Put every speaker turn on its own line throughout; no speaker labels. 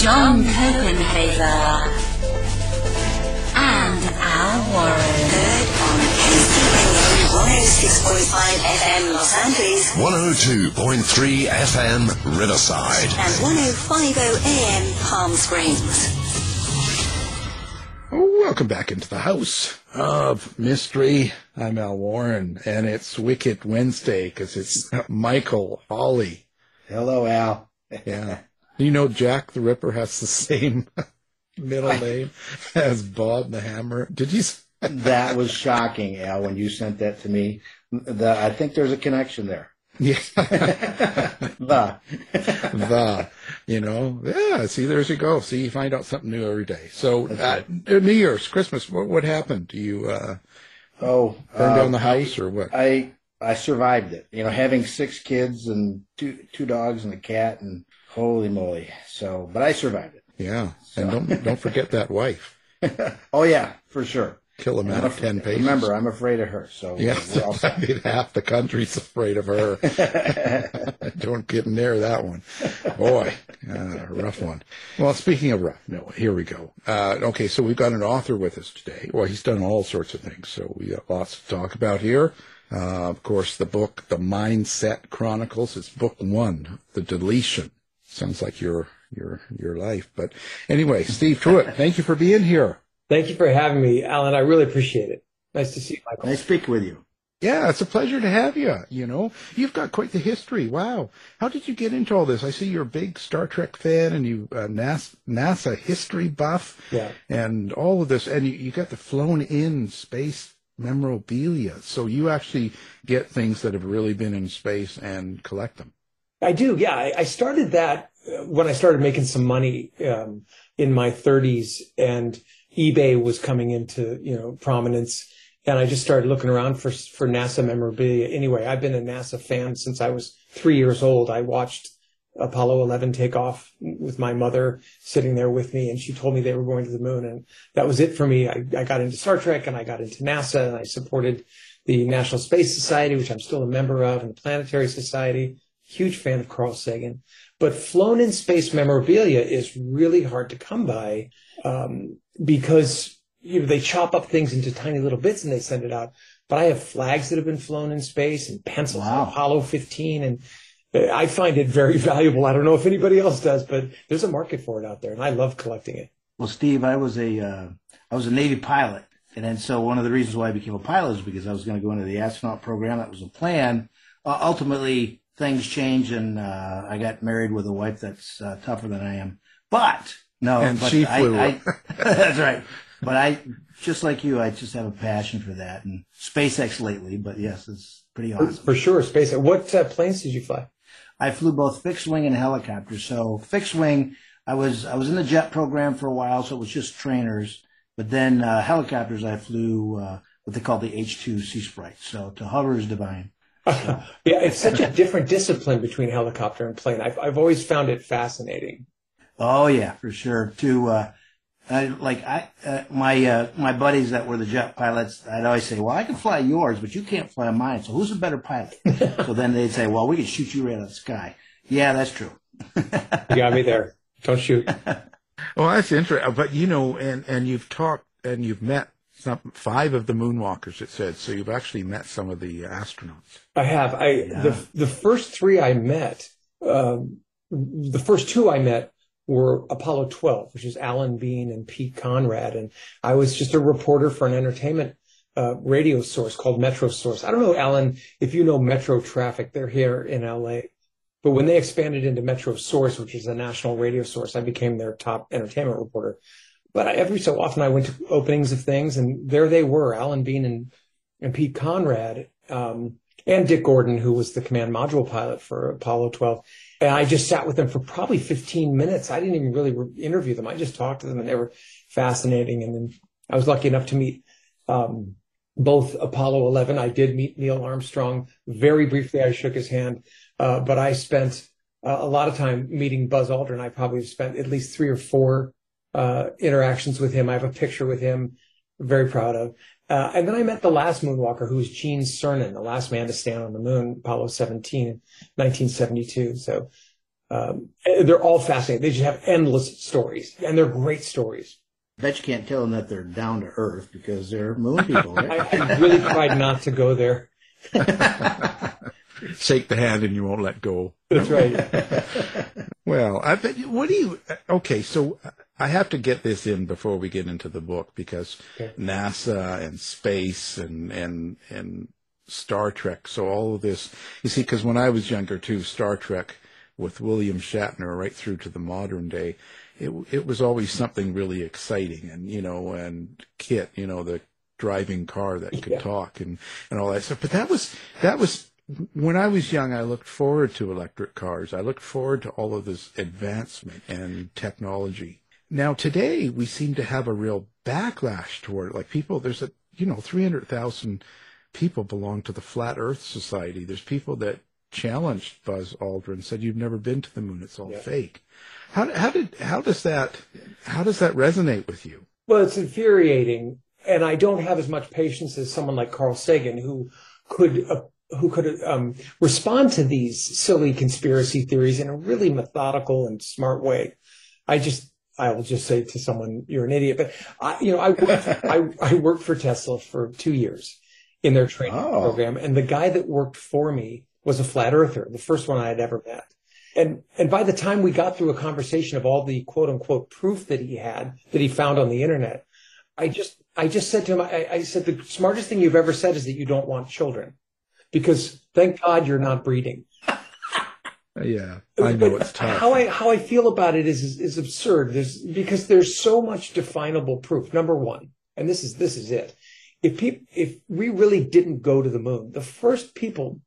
John Copenhaver, and Al Warren.
Heard on KCAA 106.5 FM Los Angeles
102.3 FM Riverside.
and 105.0 AM Palm Springs.
Welcome back into the house of mystery. I'm Al Warren, and it's Wicked Wednesday because it's Michael Holly.
Hello, Al.
Yeah, you know Jack the Ripper has the same middle name as Bob the Hammer. Did you?
That was shocking, Al, when you sent that to me. The, I think there's a connection there.
Yeah,
The.
the you know, yeah. See, there you go. See, you find out something new every day. So, uh, New Year's, Christmas, what, what happened? Do you uh,
Oh,
burn
uh,
down the house or what?
I I survived it. You know, having six kids and two two dogs and a cat and holy moly. So, but I survived it.
yeah, and don't don't forget that wife.
Oh yeah, for sure.
Kill a man of ten pages.
Remember, I'm afraid of her. So
Yeah, I mean, half the country's afraid of her. Don't get near that one. Boy, uh, rough one. Well, speaking of rough, no, here we go. Uh, okay, so we've got an author with us today. Well, he's done all sorts of things, so we got lots to talk about here. Uh, of course, the book, The Mindset Chronicles, it's book one, The Deletion. Sounds like your, your, your life. But anyway, Steve Truitt, thank you for being here.
Thank you for having me, Alan. I really appreciate it. Nice to see you, Michael.
Nice to speak with you.
Yeah, it's a pleasure to have you. You know, you've got quite the history. Wow. How did you get into all this? I see you're a big Star Trek fan and you uh, NASA, NASA history buff
Yeah.
and all of this, and you, you got the flown in space memorabilia. So you actually get things that have really been in space and collect them.
I do. Yeah. I, I started that when I started making some money um, in my 30s and eBay was coming into, you know, prominence. And I just started looking around for, for NASA memorabilia. Anyway, I've been a NASA fan since I was three years old. I watched Apollo 11 take off with my mother sitting there with me and she told me they were going to the moon. And that was it for me. I, I got into Star Trek and I got into NASA and I supported the National Space Society, which I'm still a member of, and the Planetary Society. Huge fan of Carl Sagan. But flown in space memorabilia is really hard to come by um, because you know, they chop up things into tiny little bits and they send it out. But I have flags that have been flown in space and pencils
Wow.
from Apollo 15 and uh, I find it very valuable. I don't know if anybody else does, but there's a market for it out there and I love collecting it.
Well, Steve, I was a uh, I was a Navy pilot, and then so one of the reasons why I became a pilot is because I was going to go into the astronaut program. That was the plan. Uh, ultimately, things change, and uh, I got married with a wife that's uh, tougher than I am. But no,
And
but
she
I,
flew.
I, that's right. But I, just like you, I just have a passion for that and SpaceX lately. But yes, it's pretty awesome.
For sure, space. What uh, planes did you fly?
I flew both fixed wing and helicopter. So fixed wing, I was I was in the jet program for a while, so it was just trainers. But then uh, helicopters, I flew uh, what they call the H2 Seasprite. So to hover is divine.
yeah, it's such a different discipline between helicopter and plane. I've, I've always found it fascinating.
Oh yeah, for sure. To uh, I, like I uh, my uh, my buddies that were the jet pilots, I'd always say, "Well, I can fly yours, but you can't fly mine. So who's a better pilot?" so then they'd say, "Well, we can shoot you right out of the sky." Yeah, that's true.
You got me there. Don't shoot.
Well, that's interesting. But you know, and and you've talked and you've met some five of the moonwalkers. It said so. You've actually met some of the astronauts.
I have. I the the first three I met, um, the first two I met were Apollo 12, which is Alan Bean and Pete Conrad, and I was just a reporter for an entertainment uh, radio source called Metro Source. I don't know, Alan, if you know Metro Traffic. They're here in LA. But when they expanded into Metro Source, which is a national radio source, I became their top entertainment reporter. But I, every so often I went to openings of things and there they were, Alan Bean and, and Pete Conrad, um, and Dick Gordon, who was the command module pilot for Apollo 12. And I just sat with them for probably 15 minutes. I didn't even really re- interview them. I just talked to them and they were fascinating. And then I was lucky enough to meet, um, both Apollo 11. I did meet Neil Armstrong very briefly. I shook his hand, uh, but I spent uh, a lot of time meeting Buzz Aldrin. I probably spent at least three or four uh, interactions with him. I have a picture with him, very proud of. Uh, and then I met the last moonwalker, who was Gene Cernan, the last man to stand on the moon, Apollo 17 in 1972. So um, they're all fascinating. They just have endless stories, and they're great stories.
Bet you can't tell them that they're down to earth because they're moon people.
I,
Right?
I really tried not to go there.
Shake the hand and you won't let go.
That's right.
Well, I bet. What do you? Okay, so I have to get this in before we get into the book because
Okay.
NASA and space and and and Star Trek. So all of this, you see, because when I was younger too, Star Trek with William Shatner right through to the modern day, it it was always something really exciting, and you know, and KITT, you know, the driving car that could
Yeah.
talk and and all that stuff. But that was that was when I was young, I looked forward to electric cars. I looked forward to all of this advancement and technology. Now today we seem to have a real backlash toward it. Like people, there's a, you know, 300,000 people belong to the Flat Earth Society. There's people that challenged Buzz Aldrin, said you've never been to the moon. It's all
Yeah.
fake. How, how did, how does that, how does that resonate with you?
Well, it's infuriating, and I don't have as much patience as someone like Carl Sagan, who could uh, who could um, respond to these silly conspiracy theories in a really methodical and smart way. I just I will just say to someone, "You're an idiot." But I, you know, I worked, I, I worked for Tesla for two years in their training
Oh.
program, and the guy that worked for me was a flat earther, the first one I had ever met. And and by the time we got through a conversation of all the quote unquote proof that he had that he found on the internet, I just I just said to him, I, I said the smartest thing you've ever said is that you don't want children, because thank God you're not breeding.
Yeah, I know it's tough.
How I how I feel about it is is, is absurd. There's because there's so much definable proof. Number one, and this is this is it. If people if we really didn't go to the moon, the first people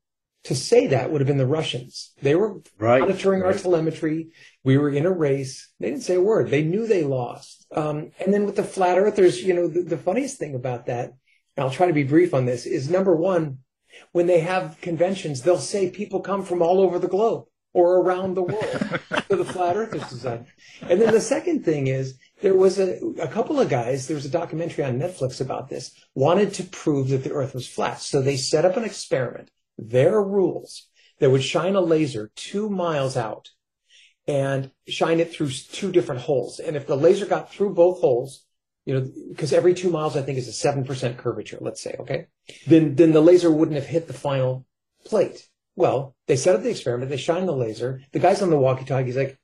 to say that would have been the Russians. They were
Right,
monitoring our telemetry. We were in a race. They didn't say a word. They knew they lost. Um, and then with the flat earthers, you know, the, the funniest thing about that, and I'll try to be brief on this, is number one, when they have conventions, they'll say people come from all over the globe or around the world to the Flat Earthers Society. And then the second thing is there was a, a couple of guys, there was a documentary on Netflix about this, wanted to prove that the Earth was flat. So they set up an experiment, their rules, that would shine a laser two miles out and shine it through two different holes. And if the laser got through both holes, you know, because every two miles I think is a seven percent curvature, let's say, okay, then then the laser wouldn't have hit the final plate. Well, they set up the experiment, they shine the laser. The guy's on the walkie-talkie. He's like,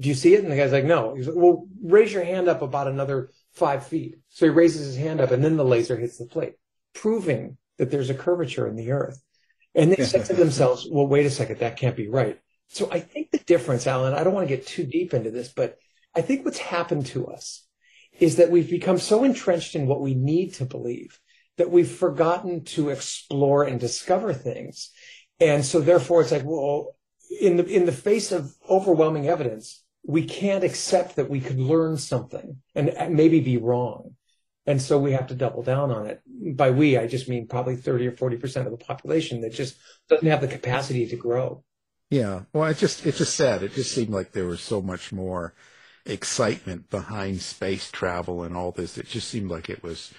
"Do you see it?" And the guy's like, "No." He's like, "Well, raise your hand up about another five feet." So he raises his hand up, and then the laser hits the plate, proving that there's a curvature in the Earth. And they said to themselves, "Well, wait a second, that can't be right." So I think the difference, Alan, I don't want to get too deep into this, but I think what's happened to us is that we've become so entrenched in what we need to believe that we've forgotten to explore and discover things. And so therefore it's like, well, in the, in the face of overwhelming evidence, we can't accept that we could learn something and maybe be wrong. And so we have to double down on it. By we, I just mean probably 30 or 40% of the population that just doesn't have the capacity to grow.
Yeah. Well, it just it's just sad. It just seemed like there was so much more excitement behind space travel and all this. It just seemed like it was,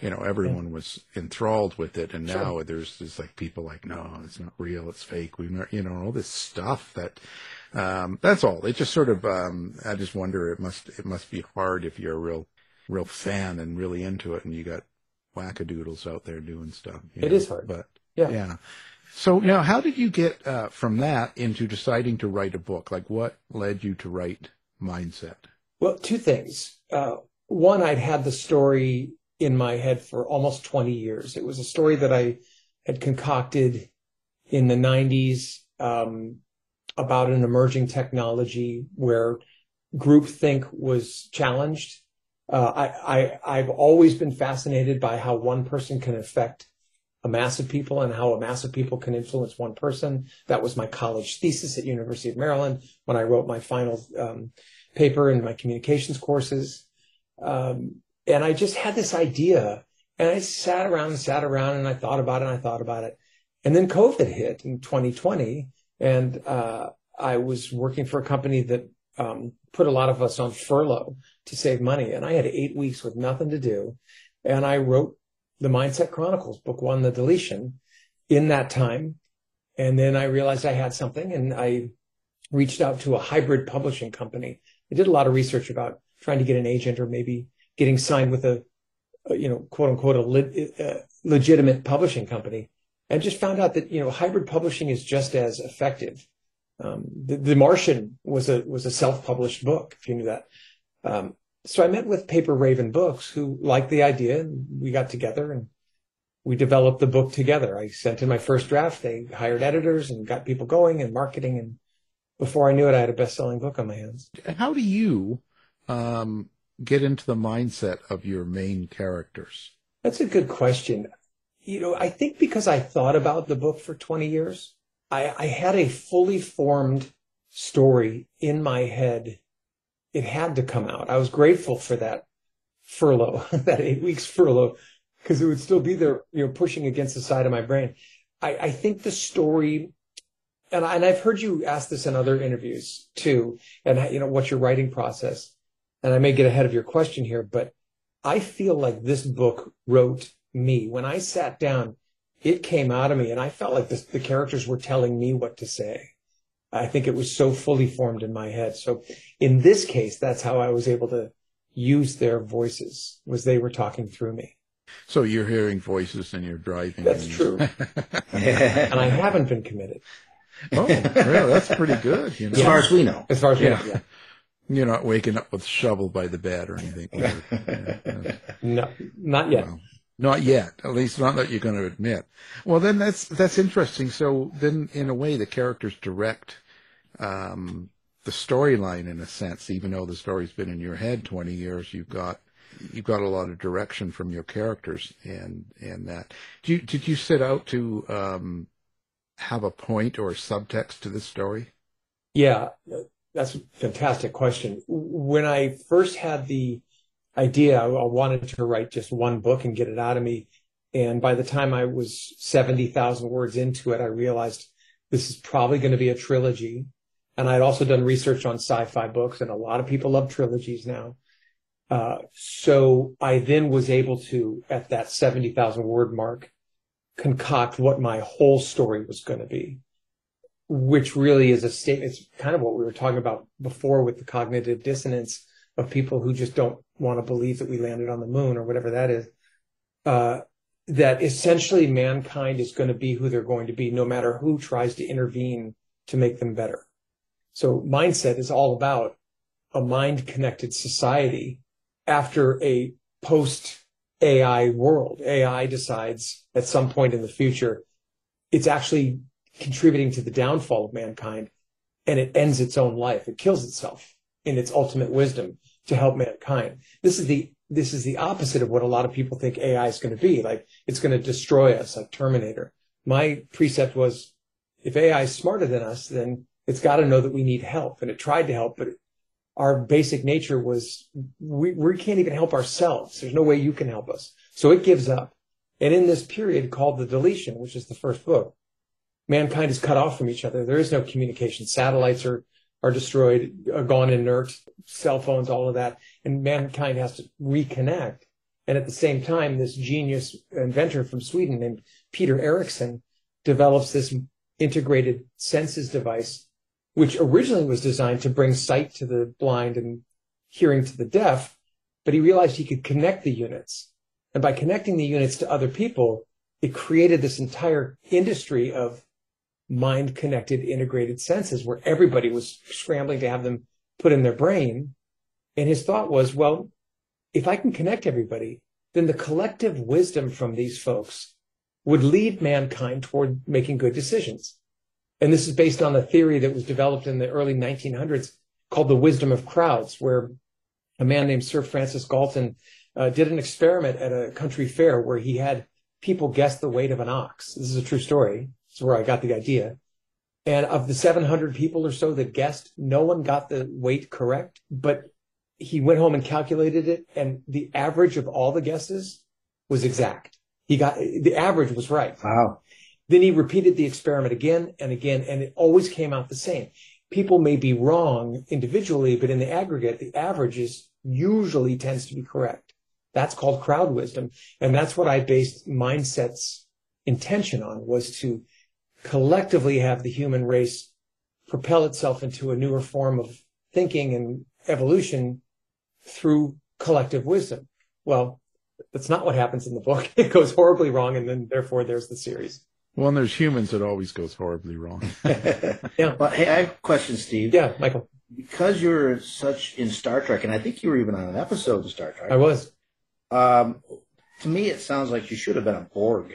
you know, everyone was enthralled with it. And
Sure.
now there's just like people like, no, it's not real. It's fake. We, you know, all this stuff that, um, that's all. It just sort of, um, I just wonder. It must it must be hard if you're a real, real fan and really into it, and you got wackadoodles out there doing stuff.
It
know,
is hard.
but
Yeah.
yeah. So now, how did you get uh, from that into deciding to write a book? Like, what led you to write Mindset?
Well, two things. Uh, one, I'd had the story in my head for almost 20 years. It was a story that I had concocted in the 90s um, about an emerging technology where groupthink was challenged. Uh, I, I, I've always been fascinated by how one person can affect a mass of people and how a mass of people can influence one person. That was my college thesis at University of Maryland when I wrote my final um, paper in my communications courses. Um, and I just had this idea and I sat around and sat around and I thought about it and I thought about it. And then COVID hit in 2020 and, uh, I was working for a company that, um, put a lot of us on furlough to save money. And I had eight weeks with nothing to do. And I wrote the Mindset Chronicles, book one, The Deletion, in that time. And then I realized I had something and I reached out to a hybrid publishing company. I did a lot of research about trying to get an agent or maybe getting signed with a, you know, quote unquote, a le- legitimate publishing company and just found out that, you know, hybrid publishing is just as effective. Um, the, the, Martian was a, was a self-published book, if you knew that. Um, so I met with Paper Raven Books who liked the idea and we got together and we developed the book together. I sent in my first draft. They hired editors and got people going and marketing. And before I knew it, I had a best-selling book on my hands.
How do you um, get into the mindset of your main characters?
That's a good question. You know, I think because I thought about the book for 20 years, I, I had a fully formed story in my head it had to come out. I was grateful for that furlough, that eight weeks furlough, because it would still be there, you know, pushing against the side of my brain. I, I think the story, and, I, and I've heard you ask this in other interviews too, and you know, what's your writing process? And I may get ahead of your question here, but I feel like this book wrote me. When I sat down, it came out of me, and I felt like the, the characters were telling me what to say. I think it was so fully formed in my head. So in this case, that's how I was able to use their voices was they were talking through me.
So you're hearing voices and you're driving.
That's
and
true. and I haven't been committed.
Oh, really? That's pretty good. You know?
As far as we know.
As far as we
Yeah.
know, yeah.
You're not waking up with a shovel by the bed or anything. Yeah.
No, not yet.
Well, not yet. At least not that you're going to admit. Well, then that's that's interesting. So then, in a way, the characters direct um, the storyline in a sense. Even though the story's been in your head 20 years, you've got you've got a lot of direction from your characters and and that. Did you, did you set out to um, have a point or subtext to this story?
Yeah, that's a fantastic question. When I first had the idea, I wanted to write just one book and get it out of me. And by the time I was 70,000 words into it, I realized this is probably going to be a trilogy. And I'd also done research on sci-fi books and a lot of people love trilogies now. Uh, so I then was able to, at that 70,000 word mark, concoct what my whole story was going to be which really is a statement. It's kind of what we were talking about before with the cognitive dissonance of people who just don't want to believe that we landed on the moon or whatever that is. Uh, that essentially mankind is going to be who they're going to be, no matter who tries to intervene to make them better. So mindset is all about a mind connected society after a post AI world. AI decides at some point in the future, it's actually contributing to the downfall of mankind and it ends its own life. It kills itself in its ultimate wisdom to help mankind. This is the this is the opposite of what a lot of people think AI is going to be. Like it's going to destroy us like Terminator. My precept was if AI is smarter than us, then it's got to know that we need help. And it tried to help, but our basic nature was we, we can't even help ourselves. There's no way you can help us. So it gives up. And in this period called the deletion, which is the first book, mankind is cut off from each other. There is no communication. Satellites are, are destroyed, are gone inert, cell phones, all of that. And mankind has to reconnect. And at the same time, this genius inventor from Sweden named Peter Eriksson develops this integrated senses device, which originally was designed to bring sight to the blind and hearing to the deaf. But he realized he could connect the units. And by connecting the units to other people, it created this entire industry of mind connected integrated senses where everybody was scrambling to have them put in their brain. And his thought was, well, if I can connect everybody, then the collective wisdom from these folks would lead mankind toward making good decisions. And this is based on a theory that was developed in the early 1900s called the wisdom of crowds, where a man named Sir Francis Galton uh, did an experiment at a country fair where he had people guess the weight of an ox. This is a true story. It's where I got the idea. And of the 700 people or so that guessed, no one got the weight correct, but he went home and calculated it. And the average of all the guesses was exact. He got the average was right.
Wow.
Then he repeated the experiment again and again, and it always came out the same. People may be wrong individually, but in the aggregate, the average is usually tends to be correct. That's called crowd wisdom. And that's what I based mindset's intention on was to collectively have the human race propel itself into a newer form of thinking and evolution through collective wisdom. Well, that's not what happens in the book. It goes horribly wrong, and then therefore there's the series.
Well, and there's humans that always goes horribly wrong.
Yeah.
Well, hey, I have a question, Steve.
Yeah, Michael,
Because you're such in Star Trek, and I think you were even on an episode of Star Trek.
I was.
Um, to me, it sounds like you should have been a Borg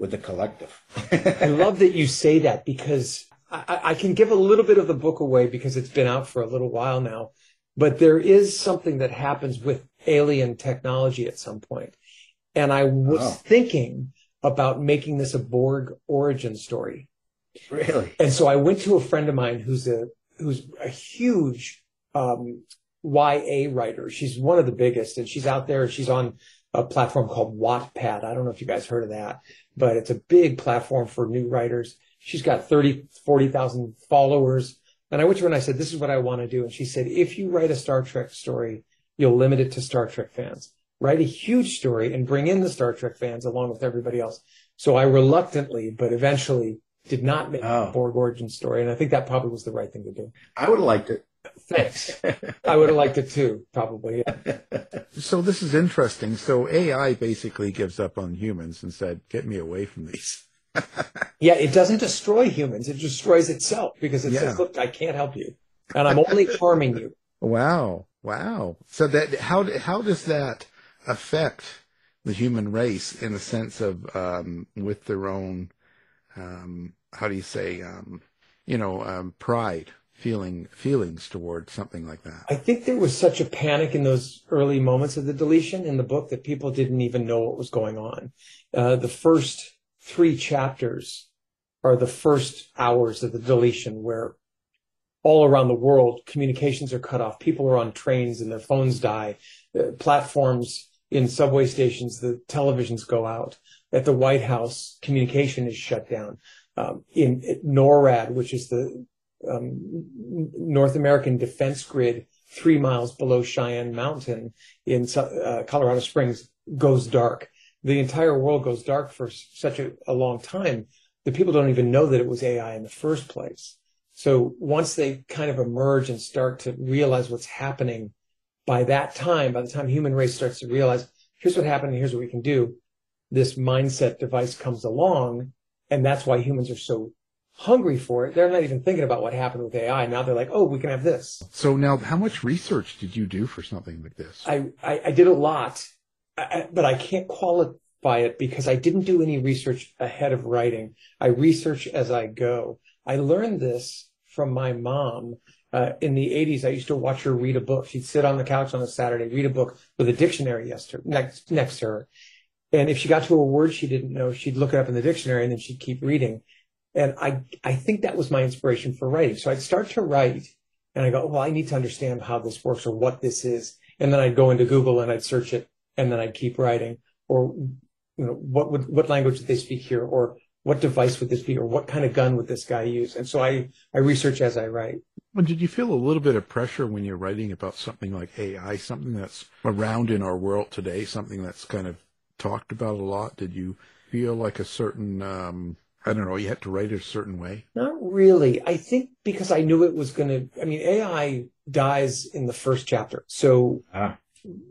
with the collective.
I love that you say that because I, I can give a little bit of the book away because it's been out for a little while now, but there is something that happens with alien technology at some point. And I was
Oh.
thinking about making this a Borg origin story.
really?
And so I went to a friend of mine who's a who's a huge um, YA writer. She's one of the biggest, and she's out there. She's on a platform called Wattpad. I don't know if you guys heard of that, but it's a big platform for new writers. She's got 30, 40,000 followers. And I went to her and I said, this is what I want to do. And she said, if you write a Star Trek story, you'll limit it to Star Trek fans. Write a huge story and bring in the Star Trek fans along with everybody else. So I reluctantly, but eventually did not make
Oh.
a Borg origin story. And I think that probably was the right thing to do.
I would have liked it.
Thanks. I would have liked it too, probably. Yeah.
so this is interesting. So AI basically gives up on humans and said, "Get me away from these."
Yeah, it doesn't destroy humans. It destroys itself because it
Yeah.
says, look, I can't help you. And I'm only harming you.
Wow, wow. So that how how does that affect the human race in the sense of um, with their own um, how do you say um, you know um, pride feeling feelings towards something like that?
I think there was such a panic in those early moments of the deletion in the book that people didn't even know what was going on. Uh, the first three chapters are the first hours of the deletion where all around the world communications are cut off. People are on trains and their phones die. Uh, platforms in subway stations, the televisions go out. At the White House, communication is shut down. Um, in NORAD, which is the um, North American Defense Grid, three miles below Cheyenne Mountain in uh, Colorado Springs, goes dark. The entire world goes dark for such a, a long time that people don't even know that it was AI in the first place. So once they kind of emerge and start to realize what's happening, by that time, by the time human race starts to realize, here's what happened, and here's what we can do, this mindset device comes along, and that's why humans are so hungry for it. They're not even thinking about what happened with AI. Now they're like, oh, we can have this.
So now, how much research did you do for something like this?
I, I, I did a lot, I, but I can't qualify it because I didn't do any research ahead of writing. I research as I go. I learned this from my mom. Uh, in the 80s, I used to watch her read a book. She'd sit on the couch on a Saturday, read a book with a dictionary next next, next to her. And if she got to a word she didn't know, she'd look it up in the dictionary and then she'd keep reading. And I, I think that was my inspiration for writing. So I'd start to write and I go, well, I need to understand how this works or what this is. And then I'd go into Google and I'd search it and then I'd keep writing or, you know, what would, what language did they speak here? Or what device would this be? Or what kind of gun would this guy use? And so I, I research as I write.
And did you feel a little bit of pressure when you're writing about something like AI, something that's around in our world today, something that's kind of talked about a lot? Did you feel like a certain, um, I don't know, you had to write it a certain way?
Not really. I think because I knew it was going to, I mean, AI dies in the first chapter. So
Ah.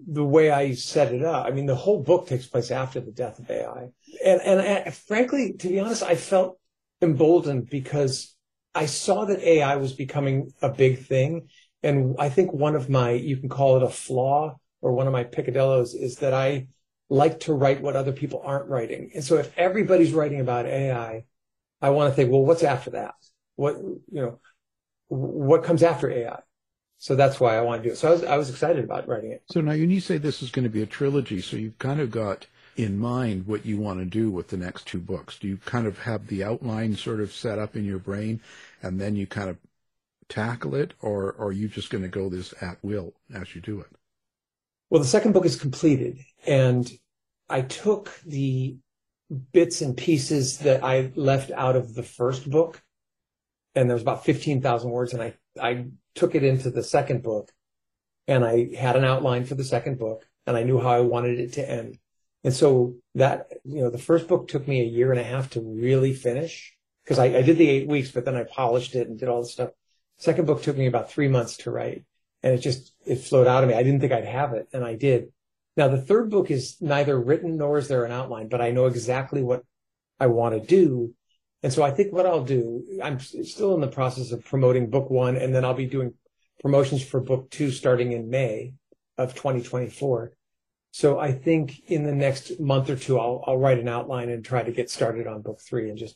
the way I set it up, I mean, the whole book takes place after the death of AI. And, and I, frankly, to be honest, I felt emboldened because I saw that AI was becoming a big thing. And I think one of my, you can call it a flaw or one of my picadillos is that I like to write what other people aren't writing. And so if everybody's writing about AI, I want to think, well, what's after that? What, you know, what comes after AI? So that's why I want to do it. So I was, I was excited about writing it.
So now when you say this is going to be a trilogy, so you've kind of got in mind what you want to do with the next two books? Do you kind of have the outline sort of set up in your brain and then you kind of tackle it or, or are you just going to go this at will as you do it?
Well, the second book is completed and I took the bits and pieces that I left out of the first book and there was about 15,000 words and I, I took it into the second book and I had an outline for the second book and I knew how I wanted it to end. And so that, you know, the first book took me a year and a half to really finish because I, I did the eight weeks, but then I polished it and did all the stuff. Second book took me about three months to write and it just, it flowed out of me. I didn't think I'd have it and I did. Now the third book is neither written nor is there an outline, but I know exactly what I want to do. And so I think what I'll do, I'm still in the process of promoting book one and then I'll be doing promotions for book two starting in May of 2024. So I think in the next month or two, I'll, I'll write an outline and try to get started on book three and just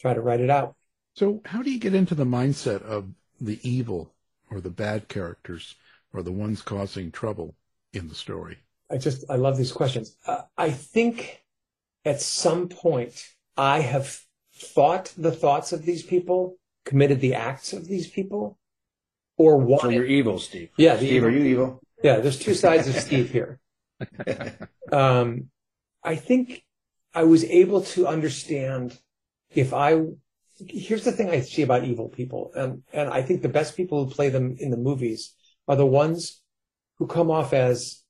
try to write it out.
So how do you get into the mindset of the evil or the bad characters or the ones causing trouble in the story?
I just, I love these questions. Uh, I think at some point I have thought the thoughts of these people, committed the acts of these people, or
So
wanted.
you're evil, Steve.
Yeah, the
Steve,
evil.
are you evil?
Yeah, there's two sides of Steve here. Um, I think I was able to understand if I, here's the thing I see about evil people. And, and I think the best people who play them in the movies are the ones who come off as,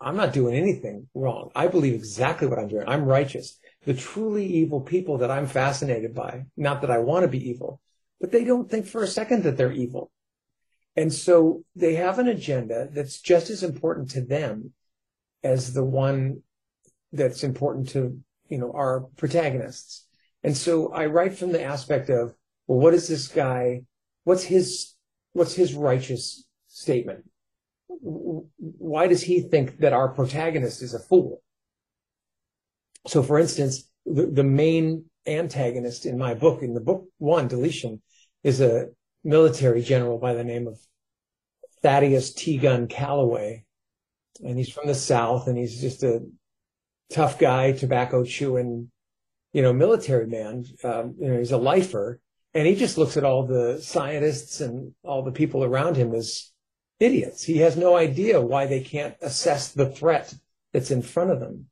I'm not doing anything wrong. I believe exactly what I'm doing. I'm righteous. The truly evil people that I'm fascinated by, not that I want to be evil, but they don't think for a second that they're evil. And so they have an agenda that's just as important to them as the one that's important to, you know, our protagonists. And so I write from the aspect of, well, what is this guy? What's his, what's his righteous statement? Why does he think that our protagonist is a fool? So for instance, the, the main antagonist in my book, in the book one, deletion, is a military general by the name of Thaddeus T. Gun Calloway. And he's from the South and he's just a tough guy, tobacco chewing, you know, military man. Um, you know, he's a lifer and he just looks at all the scientists and all the people around him as idiots. He has no idea why they can't assess the threat that's in front of them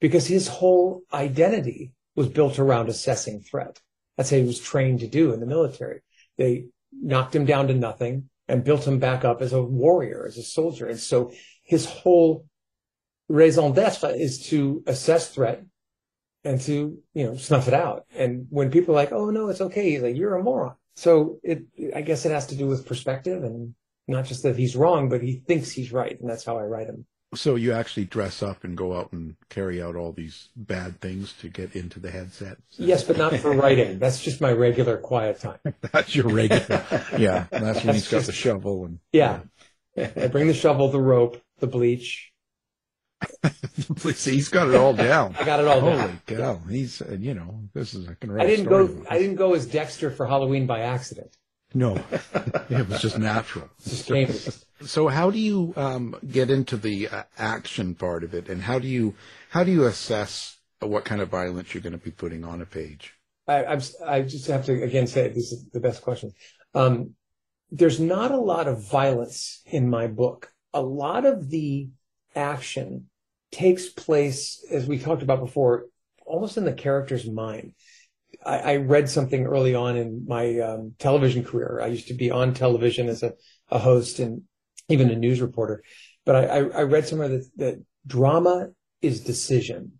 because his whole identity was built around assessing threat. That's what he was trained to do in the military. They knocked him down to nothing and built him back up as a warrior, as a soldier. And so his whole raison d'etre is to assess threat and to, you know, snuff it out. And when people are like, oh no, it's okay, he's like, you're a moron. So it, I guess it has to do with perspective and not just that he's wrong, but he thinks he's right. And that's how I write him.
So you actually dress up and go out and carry out all these bad things to get into the headset.
Yes, but not for writing. That's just my regular quiet time.
That's your regular. yeah, that's when he's got the shovel and
Yeah. I bring the shovel, the rope, the bleach.
Please, he's got it all down.
I got it all
Holy
down.
cow! He's uh, you know this is I can
I
a
didn't go. I didn't go as Dexter for Halloween by accident.
No, it was just natural.
Just.
So how do you um, get into the uh, action part of it, and how do you how do you assess what kind of violence you're going to be putting on a page?
I, I'm, I just have to again say this is the best question. Um, there's not a lot of violence in my book. A lot of the action takes place, as we talked about before, almost in the character's mind. I, I read something early on in my um, television career. I used to be on television as a, a host and even a news reporter, but I, I, I read somewhere that, that drama is decision,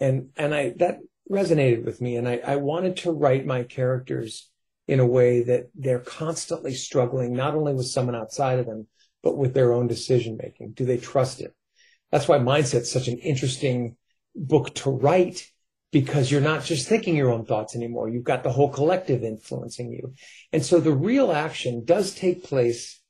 and and I that resonated with me, and I, I wanted to write my characters in a way that they're constantly struggling not only with someone outside of them, but with their own decision making. Do they trust it? That's why Mindset's such an interesting book to write because you're not just thinking your own thoughts anymore. You've got the whole collective influencing you. And so the real action does take place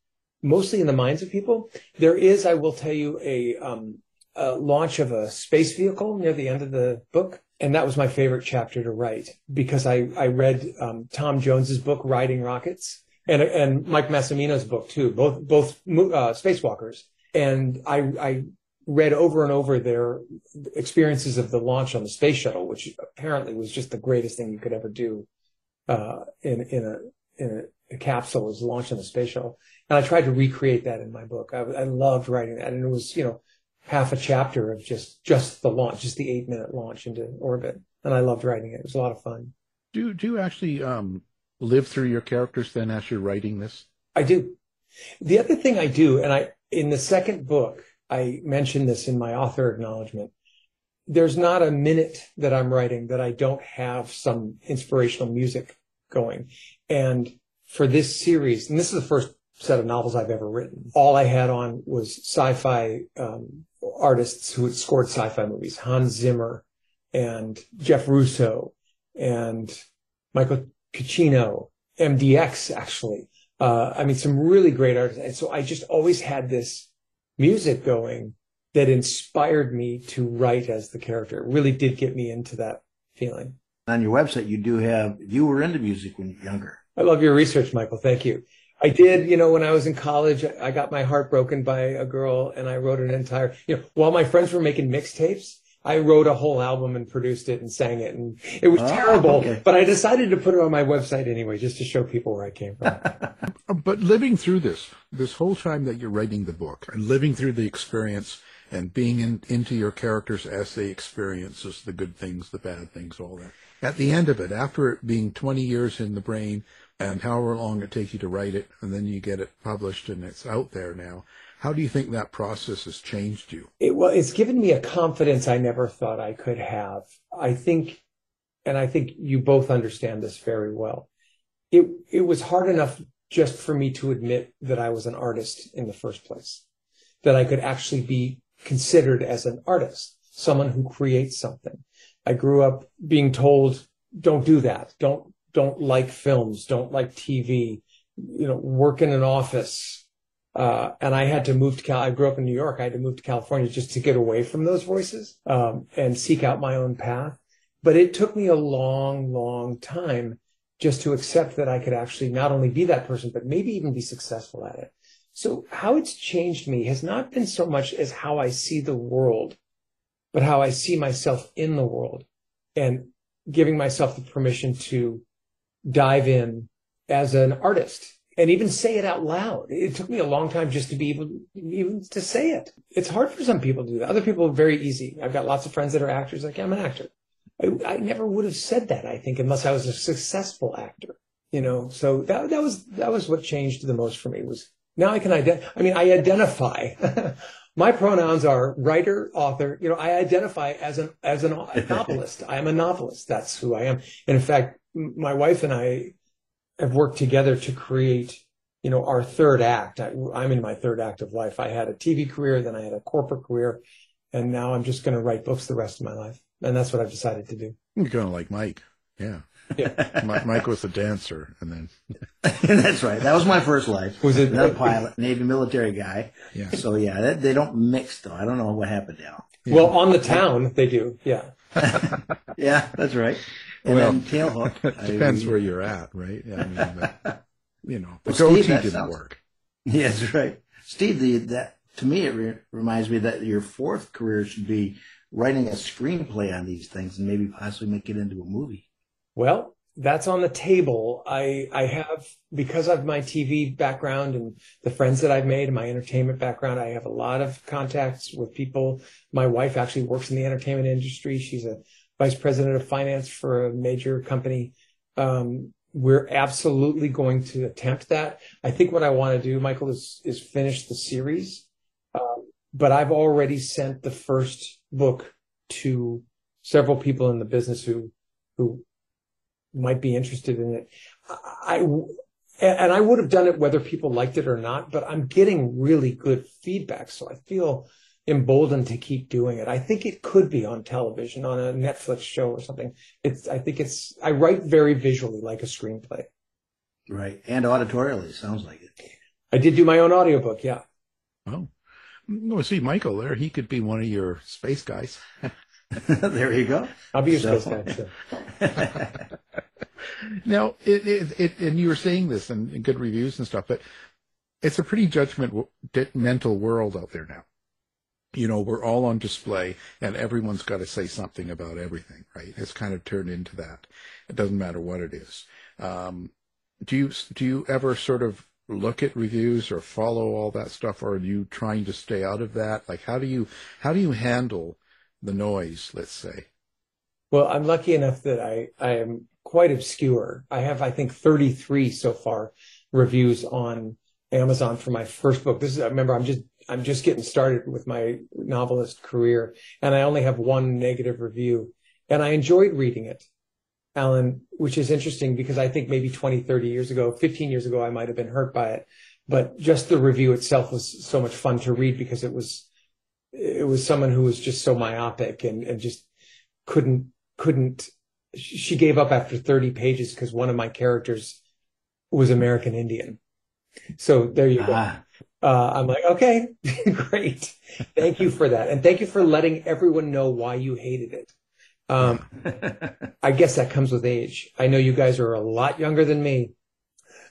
mostly in the minds of people. There is, I will tell you, a, um, a launch of a space vehicle near the end of the book. And that was my favorite chapter to write because I, I read um, Tom Jones's book, Riding Rockets, and, and Mike Massimino's book too, both, both uh, spacewalkers. And I, I read over and over their experiences of the launch on the space shuttle, which apparently was just the greatest thing you could ever do uh, in in a in a, a capsule was launch on the space shuttle. And I tried to recreate that in my book. I, I loved writing that, and it was you know half a chapter of just just the launch, just the eight minute launch into orbit, and I loved writing it. It was a lot of fun.
Do do you actually um, live through your characters then as you're writing this?
I do. The other thing I do, and I in the second book, I mentioned this in my author acknowledgement. There's not a minute that I'm writing that I don't have some inspirational music going. And for this series, and this is the first set of novels I've ever written, all I had on was sci-fi um, artists who had scored sci-fi movies, Hans Zimmer and Jeff Russo and Michael Giacchino, MDX actually. Uh, I mean, some really great artists. And so I just always had this music going that inspired me to write as the character. It really did get me into that feeling.
On your website, you do have, you were into music when you were younger.
I love your research, Michael. Thank you. I did, you know, when I was in college, I got my heart broken by a girl and I wrote an entire, you know, while my friends were making mixtapes, I wrote a whole album and produced it and sang it and it was
Oh,
terrible,
okay.
but I decided to put it on my website anyway, just to show people where I came from.
But living through this, this whole time that you're writing the book and living through the experience and being in, into your characters as they experience the good things, the bad things, all that. At the end of it, after it being 20 years in the brain and however long it takes you to write it, and then you get it published and it's out there now, how do you think that process has changed you?
it well, it's given me a confidence I never thought I could have. I think, and I think you both understand this very well. It it was hard enough just for me to admit that I was an artist in the first place, that I could actually be considered as an artist, someone who creates something. I grew up being told, "Don't do that. Don't don't like films. Don't like TV. You know, work in an office." Uh, and I had to move to Cal. I grew up in New York. I had to move to California just to get away from those voices um, and seek out my own path. But it took me a long, long time just to accept that I could actually not only be that person, but maybe even be successful at it. So how it's changed me has not been so much as how I see the world, but how I see myself in the world and giving myself the permission to dive in as an artist and even say it out loud. It took me a long time just to be able even to say it. It's hard for some people to do that. Other people are very easy. I've got lots of friends that are actors. Like I'm an actor. I, I never would have said that. I think unless I was a successful actor, you know. So that that was that was what changed the most for me was now I can identify. I mean, I identify. My pronouns are writer, author. You know, I identify as an as a novelist. I am a novelist. That's who I am. And in fact, my wife and I have worked together to create, you know, our third act. I, I'm in my third act of life. I had a TV career, then I had a corporate career, and now I'm just going to write books the rest of my life. And that's what I've decided to do.
You're going to like Mike. Yeah.
Yeah.
Mike was a dancer and then,
That's right. That was my first life.
Was it-
Another pilot, Navy military guy.
yeah.
So yeah, that, they don't mix though. I don't know what happened now.
Well, on the town, they do. Yeah.
Yeah, that's right. And
Well,
then Tailhook. I-
Depends where you're at, right? I mean, but, you know, the
Well, Steve,
goatee
that
didn't
sounds-
work.
Yeah, that's right. Steve, the, that to me it re- reminds me that your fourth career should be writing a screenplay on these things and maybe possibly make it into a movie.
Well, that's on the table. I I have because of my TV background and the friends that I've made, my entertainment background. I have a lot of contacts with people. My wife actually works in the entertainment industry. She's a vice president of finance for a major company. Um, we're absolutely going to attempt that. I think what I want to do, Michael, is is finish the series. Um, but I've already sent the first book to several people in the business who who might be interested in it. I, and I would have done it whether people liked it or not, but I'm getting really good feedback. So I feel emboldened to keep doing it. I think it could be on television, on a Netflix show or something. It's, I think it's, I write very visually like a screenplay.
Right. And auditorially, sounds like it.
I did do my own audiobook. Yeah.
Oh. No, see, Michael there, he could be one of your space guys.
there you go.
I'll be your
So-
space guy. Sure.
Now, it, it, it, and you were saying this in, in good reviews and stuff, but it's a pretty judgmental mental world out there now. You know, we're all on display and everyone's got to say something about everything, right? It's kind of turned into that. It doesn't matter what it is. Um, do you, do you ever sort of look at reviews or follow all that stuff or are you trying to stay out of that? Like how do you, how do you handle the noise, let's say?
Well, I'm lucky enough that I, I am quite obscure. I have, I think, 33 so far reviews on Amazon for my first book. This is, remember, I'm just, I'm just getting started with my novelist career and I only have one negative review and I enjoyed reading it, Alan, which is interesting because I think maybe 20, 30 years ago, 15 years ago, I might have been hurt by it. But just the review itself was so much fun to read because it was, it was someone who was just so myopic and, and just couldn't couldn't she gave up after 30 pages because one of my characters was American Indian. So there you go.
Ah.
Uh, I'm like, okay, great. Thank you for that. And thank you for letting everyone know why you hated it. Um, I guess that comes with age. I know you guys are a lot younger than me,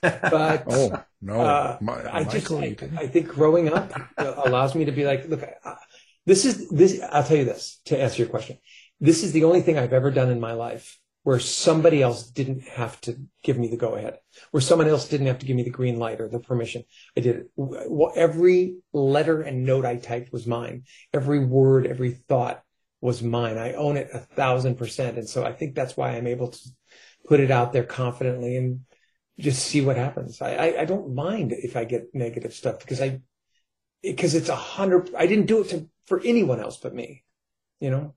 but
Oh, no.
uh,
Mi-
I just, I. I think growing up allows me to be like, look, I, this is this. I'll tell you this to answer your question. This is the only thing I've ever done in my life where somebody else didn't have to give me the go ahead, where someone else didn't have to give me the green light or the permission. I did it. Wh- Every letter and note I typed was mine. Every word, every thought was mine. I own it a thousand percent. And so I think that's why I'm able to put it out there confidently and just see what happens. I, I, I don't mind if I get negative stuff because I, because it's a hundred, I didn't do it to, for anyone else but me, you know?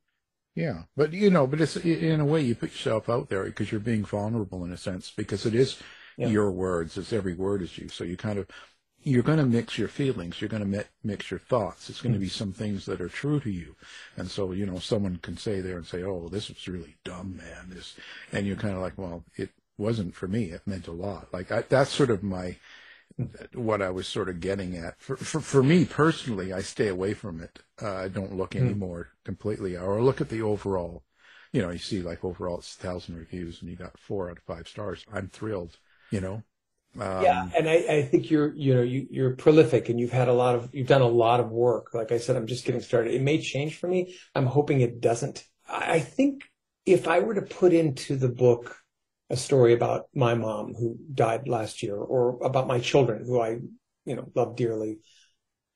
Yeah, but you know, but it's in a way you put yourself out there because you're being vulnerable in a sense because it is
Yeah.
your words. It's every word is you. So you kind of you're going to mix your feelings. You're going to mix your thoughts. It's going to be mm. some things that are true to you, and so you know someone can say there and say, "Oh, this was really dumb, man." This, and you're kind of like, "Well, it wasn't for me. It meant a lot." Like I, that's sort of my what I was sort of getting at. For, for, for me personally, I stay away from it. Uh, I don't look anymore completely, or look at the overall. You know, you see like overall it's a thousand reviews and you got four out of five stars. I'm thrilled. You know. Um,
yeah. And I, I think you're, you know, you, you're prolific and you've had a lot of, you've done a lot of work. Like I said, I'm just getting started. It may change for me. I'm hoping it doesn't. I think if I were to put into the book a story about my mom who died last year or about my children who I, you know, love dearly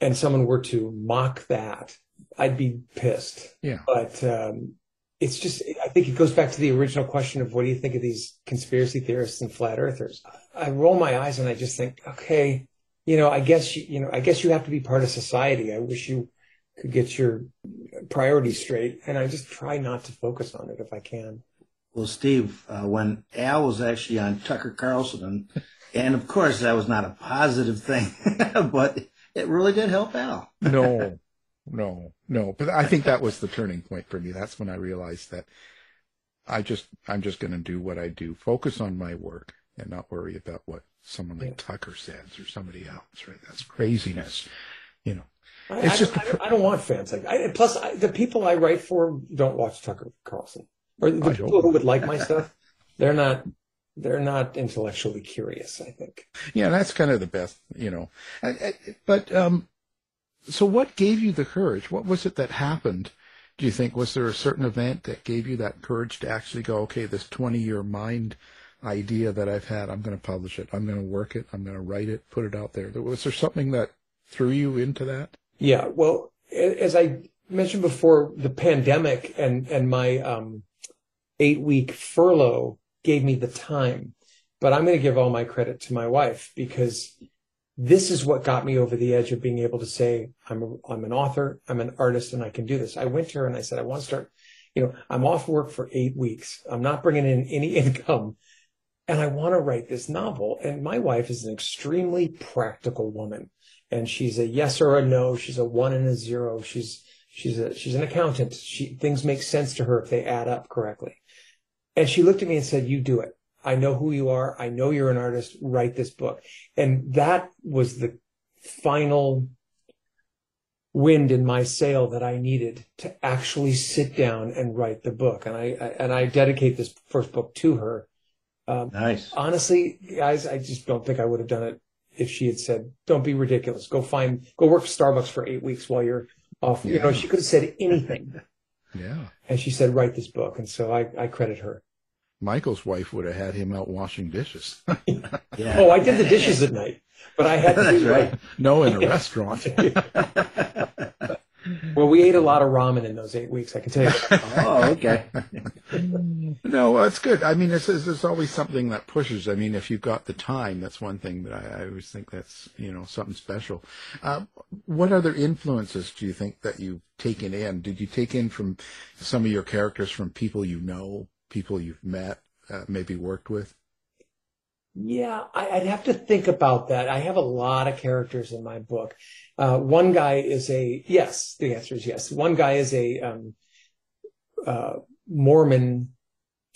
and someone were to mock that, I'd be pissed.
Yeah.
But, um, it's just, I think it goes back to the original question of what do you think of these conspiracy theorists and flat earthers? I roll my eyes and I just think, okay, you know, I guess you, you know, I guess you have to be part of society. I wish you could get your priorities straight. And I just try not to focus on it if I can.
Well, Steve, uh, when Al was actually on Tucker Carlson, and, and of course that was not a positive thing, but it really did help Al.
no, no, no. But I think that was the turning point for me. That's when I realized that I just, I'm just going to do what I do, focus on my work and not worry about what someone like
Yeah.
Tucker says or somebody else, right? That's craziness, you know.
I,
It's
I,
just
don't,
a
I, don't, I don't want fans like I, plus I, the people I write for don't watch Tucker Carlson or the
I
people who would like my stuff. They're not, they're not intellectually curious. I think.
Yeah, that's kind of the best, you know. I, I, but um, so what gave you the courage? What was it that happened? Do you think was there a certain event that gave you that courage to actually go, okay, this twenty-year mind idea that I've had, I'm going to publish it. I'm going to work it. I'm going to write it, put it out there. Was there something that threw you into that?
Yeah, well, as I mentioned before, the pandemic and and my um, eight week furlough gave me the time. But I'm going to give all my credit to my wife because this is what got me over the edge of being able to say I'm a, I'm an author, I'm an artist, and I can do this. I went to her and I said I want to start. You know, I'm off work for eight weeks. I'm not bringing in any income. And I want to write this novel. And my wife is an extremely practical woman and she's a yes or a no. She's a one and a zero. She's she's a she's an accountant. She things make sense to her if they add up correctly. And she looked at me and said, "You do it. I know who you are. I know you're an artist. Write this book." And that was the final wind in my sail that I needed to actually sit down and write the book. And I, I and I dedicate this first book to her. Um,
Nice.
honestly, guys, I just don't think I would have done it if she had said, "Don't be ridiculous. Go find, go work for Starbucks for eight weeks while you're off. You know, she could have said anything,
Yeah.
and she said, "Write this book," and so I, I credit her.
Michael's wife would have had him out washing dishes.
Yeah.
Oh, I did the dishes at night, but I had to.
That's
do,
right.
no, in a restaurant.
Well, we ate a lot of ramen in those eight weeks. I can tell you.
Oh, okay.
No, that's good. I mean, it's, it's, there's always something that pushes. I mean, if you've got the time, that's one thing that I, I always think that's, you know, something special. Uh, what other influences do you think that you've taken in? Did you take in from some of your characters from people you know, people you've met, uh, maybe worked with?
Yeah, I, I'd have to think about that. I have a lot of characters in my book. Uh, one guy is a yes. The answer is yes. One guy is a um, uh, Mormon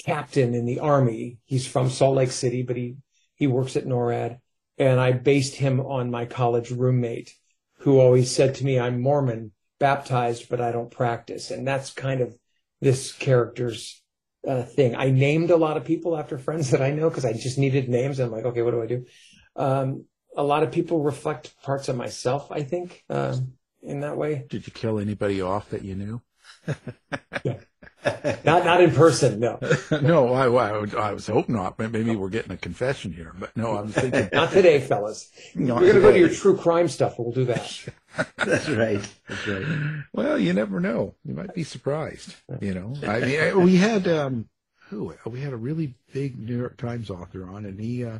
captain in the army. He's from Salt Lake City, but he he works at NORAD, and I based him on my college roommate, who always said to me, "I'm Mormon, baptized, but I don't practice," and that's kind of this character's uh, thing. I named a lot of people after friends that I know because I just needed names. I'm like, okay, what do I do? Um, a lot of people reflect parts of myself, I think, um, in that way.
Did you kill anybody off that you knew?
Not not in person, no.
no, I, I, I was hoping not. but Maybe we're getting a confession here, but no, I'm thinking.
Not today, fellas.
Not
We're gonna go to your true crime stuff. We'll do that.
That's right. That's right.
Well, you never know. You might be surprised. You know, I mean, I- we had um, who we had a really big New York Times author on, and he uh,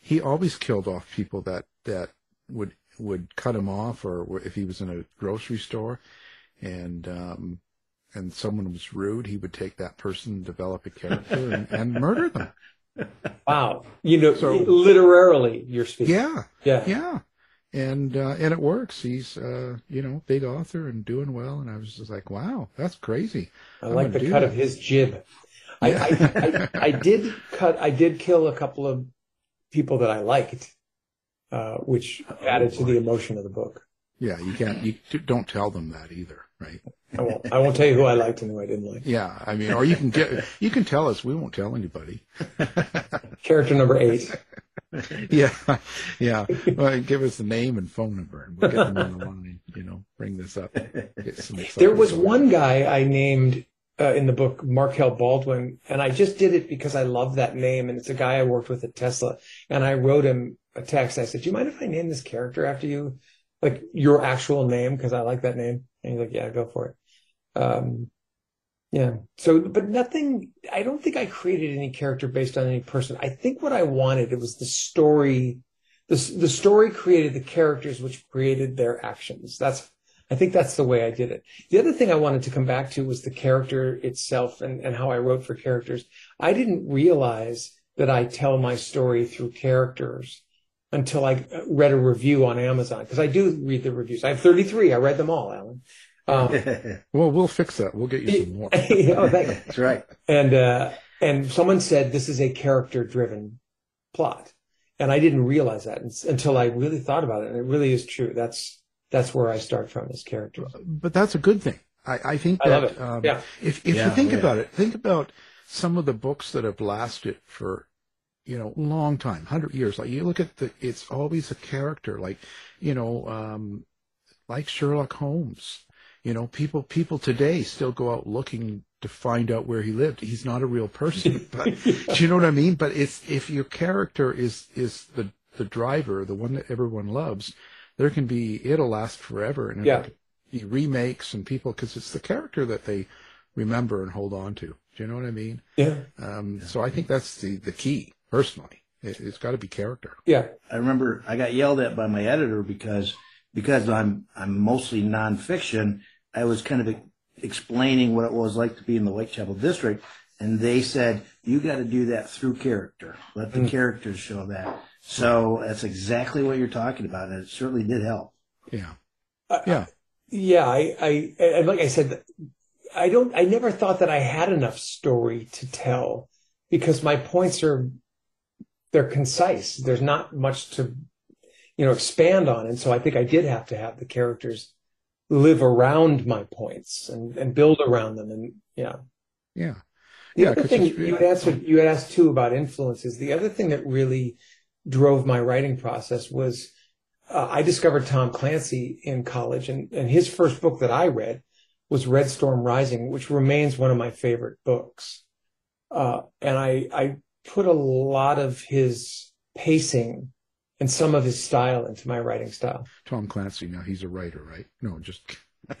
he always killed off people that that would would cut him off, or if he was in a grocery store, and um, and someone was rude, he would take that person, develop a character, and, and murder them.
Wow. You know,
So-
literally, you're speaking.
Yeah,
Yeah.
yeah. And uh, and it works. He's uh, you know big author and doing well. And I was just like, wow, that's crazy.
I
I'm
like the cut
that.
of his jib. I, I, I, I did cut, I did kill a couple of people that I liked, uh, which added to the emotion of the book.
Yeah, you can't. You don't tell them that either, right?
I won't, I won't tell you who I liked and who I didn't like.
Yeah, I mean, or you can get. You can tell us. We won't tell anybody.
Character number eight.
Yeah, yeah. Well, give us the name and phone number, and we'll get them on the line. You know, bring this up. Get some
There was one guy I named uh, in the book, Markel Baldwin, and I just did it because I love that name. And it's a guy I worked with at Tesla. And I wrote him a text. I said, Do you mind if I name this character after you? Like your actual name? Because I like that name. And he's like, Yeah, go for it. Um, yeah. So, but nothing, I don't think I created any character based on any person. I think what I wanted, it was the story. The, the story created the characters, which created their actions. That's, I think that's the way I did it. The other thing I wanted to come back to was the character itself and, and how I wrote for characters. I didn't realize that I tell my story through characters until I read a review on Amazon because I do read the reviews. I have 33. I read them all, Alan. Um,
Well, we'll fix that. We'll get you some more.
oh, thank you.
That's right.
And uh, and someone said this is a character driven plot, and I didn't realize that until I really thought about it, and it really is true. That's that's where I start from is character.
But that's a good thing. I, I think
I
that
love it.
Um,
Yeah.
if if
Yeah,
you think
yeah.
about it, think about some of the books that have lasted for you know long time, hundred years. Like you look at the, it's always a character. Like you know, um, like Sherlock Holmes. You know, people people today still go out looking to find out where he lived. He's not a real person, but do you know what I mean? But it's if your character is is the the driver, the one that everyone loves, there can be it'll last forever, and
Yeah.
it'll be remakes and people because it's the character that they remember and hold on to. Do you know what I mean?
Yeah,
Um, so I think that's the the key. Personally, it, it's got to be character.
yeah,
I remember I got yelled at by my editor because because I'm I'm mostly nonfiction. I was kind of explaining what it was like to be in the Whitechapel district, and they said you got to do that through character. Let the characters show that. So that's exactly what you're talking about, and it certainly did help.
Yeah,
Uh,
yeah,
yeah. I, I, and like I said, I don't. I never thought that I had enough story to tell because my points are they're concise. There's not much to you know expand on, and so I think I did have to have the characters live around my points and and build around them, and yeah.
yeah,
The
Yeah,
other thing you had answered, you had asked too about influences. The other thing that really drove my writing process was uh, I discovered Tom Clancy in college, and, and his first book that I read was Red Storm Rising, which remains one of my favorite books. Uh, and I, I put a lot of his pacing and some of his style into my writing style.
Tom Clancy. Now he's a writer, right? No, just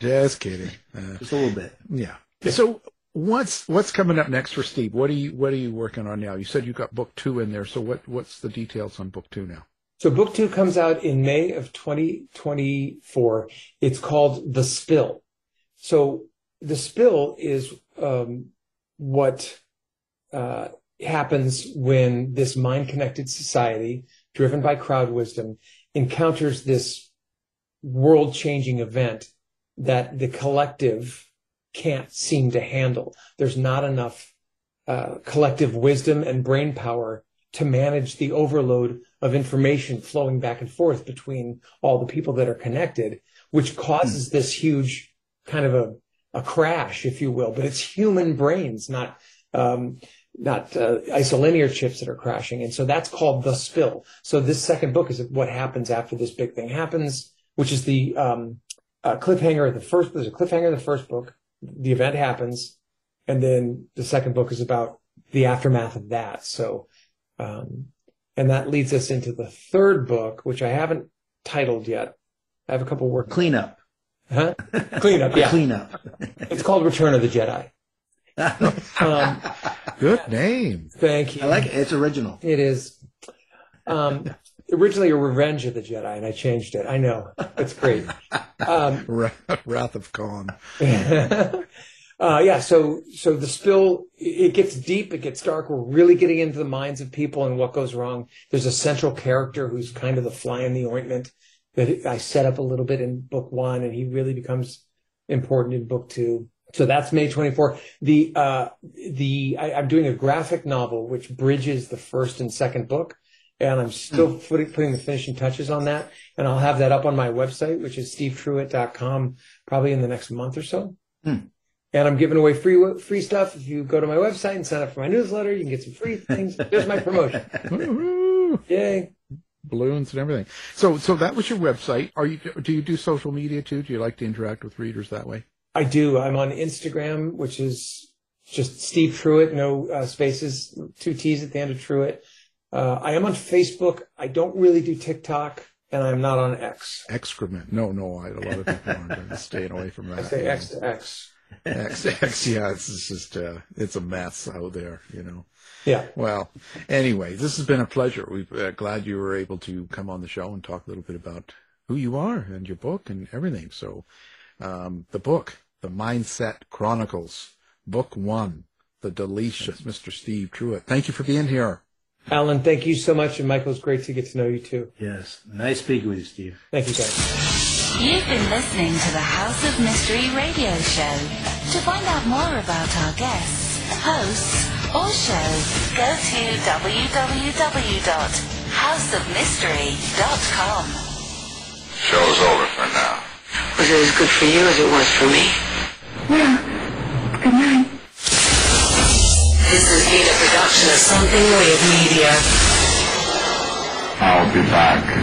just kidding. Uh,
Just a little bit.
yeah. So what's what's coming up next for Steve? What are you what are you working on now? You said you got book two in there. So what what's the details on book two now?
So book two comes out in May of 2024. It's called The Spill. So The Spill is um, what uh, happens when this mind connected society, driven by crowd wisdom, encounters this world changing event that the collective can't seem to handle. There's not enough uh, collective wisdom and brain power to manage the overload of information flowing back and forth between all the people that are connected, which causes this huge kind of a, a crash, if you will. But it's human brains, not um, not uh, isolinear chips that are crashing. And so that's called the spill. So this second book is what happens after this big thing happens, which is the um, uh, cliffhanger of the first. There's a cliffhanger of the first book. The event happens, and then the second book is about the aftermath of that. So, um, and that leads us into the third book, which I haven't titled yet. I have a couple work.
Cleanup.
Huh? Cleanup. Yeah.
Cleanup.
It's called Return of the Jedi. Um,
Good name.
thank you.
I like it. It's original.
It is. Um, originally a Revenge of the Jedi, and I changed it. I know. It's great. Um,
Wrath of Khan.
uh, yeah, so so the spill it gets deep, it gets dark. We're really getting into the minds of people and what goes wrong. There's a central character who's kind of the fly in the ointment that I set up a little bit in book one, and he really becomes important in book two. So that's May 24. The uh, the I, I'm doing a graphic novel which bridges the first and second book, and I'm still putting, putting the finishing touches on that. And I'll have that up on my website, which is stevetruitt.com, probably in the next month or so. And I'm giving away free free stuff. If you go to my website and sign up for my newsletter, you can get some free things. There's my promotion. Yay!
Balloons and everything. So so that was your website. Are you do you do social media too? Do you like to interact with readers that way?
I do. I'm on Instagram, which is just Steve Truitt, no uh, spaces, two T's at the end of Truitt. Uh, I am on Facebook. I don't really do TikTok, and I'm not on X.
Excrement. No, no. I, a lot of people aren't staying away from that.
I say X to X.
X, X, yeah, it's it's just, uh, it's a mess out there, you know.
Yeah.
Well, anyway, this has been a pleasure. We're uh, glad you were able to come on the show and talk a little bit about who you are and your book and everything. So, um, the book, The Mindset Chronicles, Book One, The Deletion Mr. Steve Truitt. Thank you for being here.
Alan, thank you so much, and Michael, it's great to get to know you too.
Yes. Nice speaking with you, Steve.
Thank you, guys.
You've been listening to the House of Mystery radio show. To find out more about our guests, hosts, or shows, go to www.houseofmystery.com.
Show's over for now.
Was it as good for you as it was for me?
Yeah. good night.
This has been a production of Something Weird Media.
I'll be back.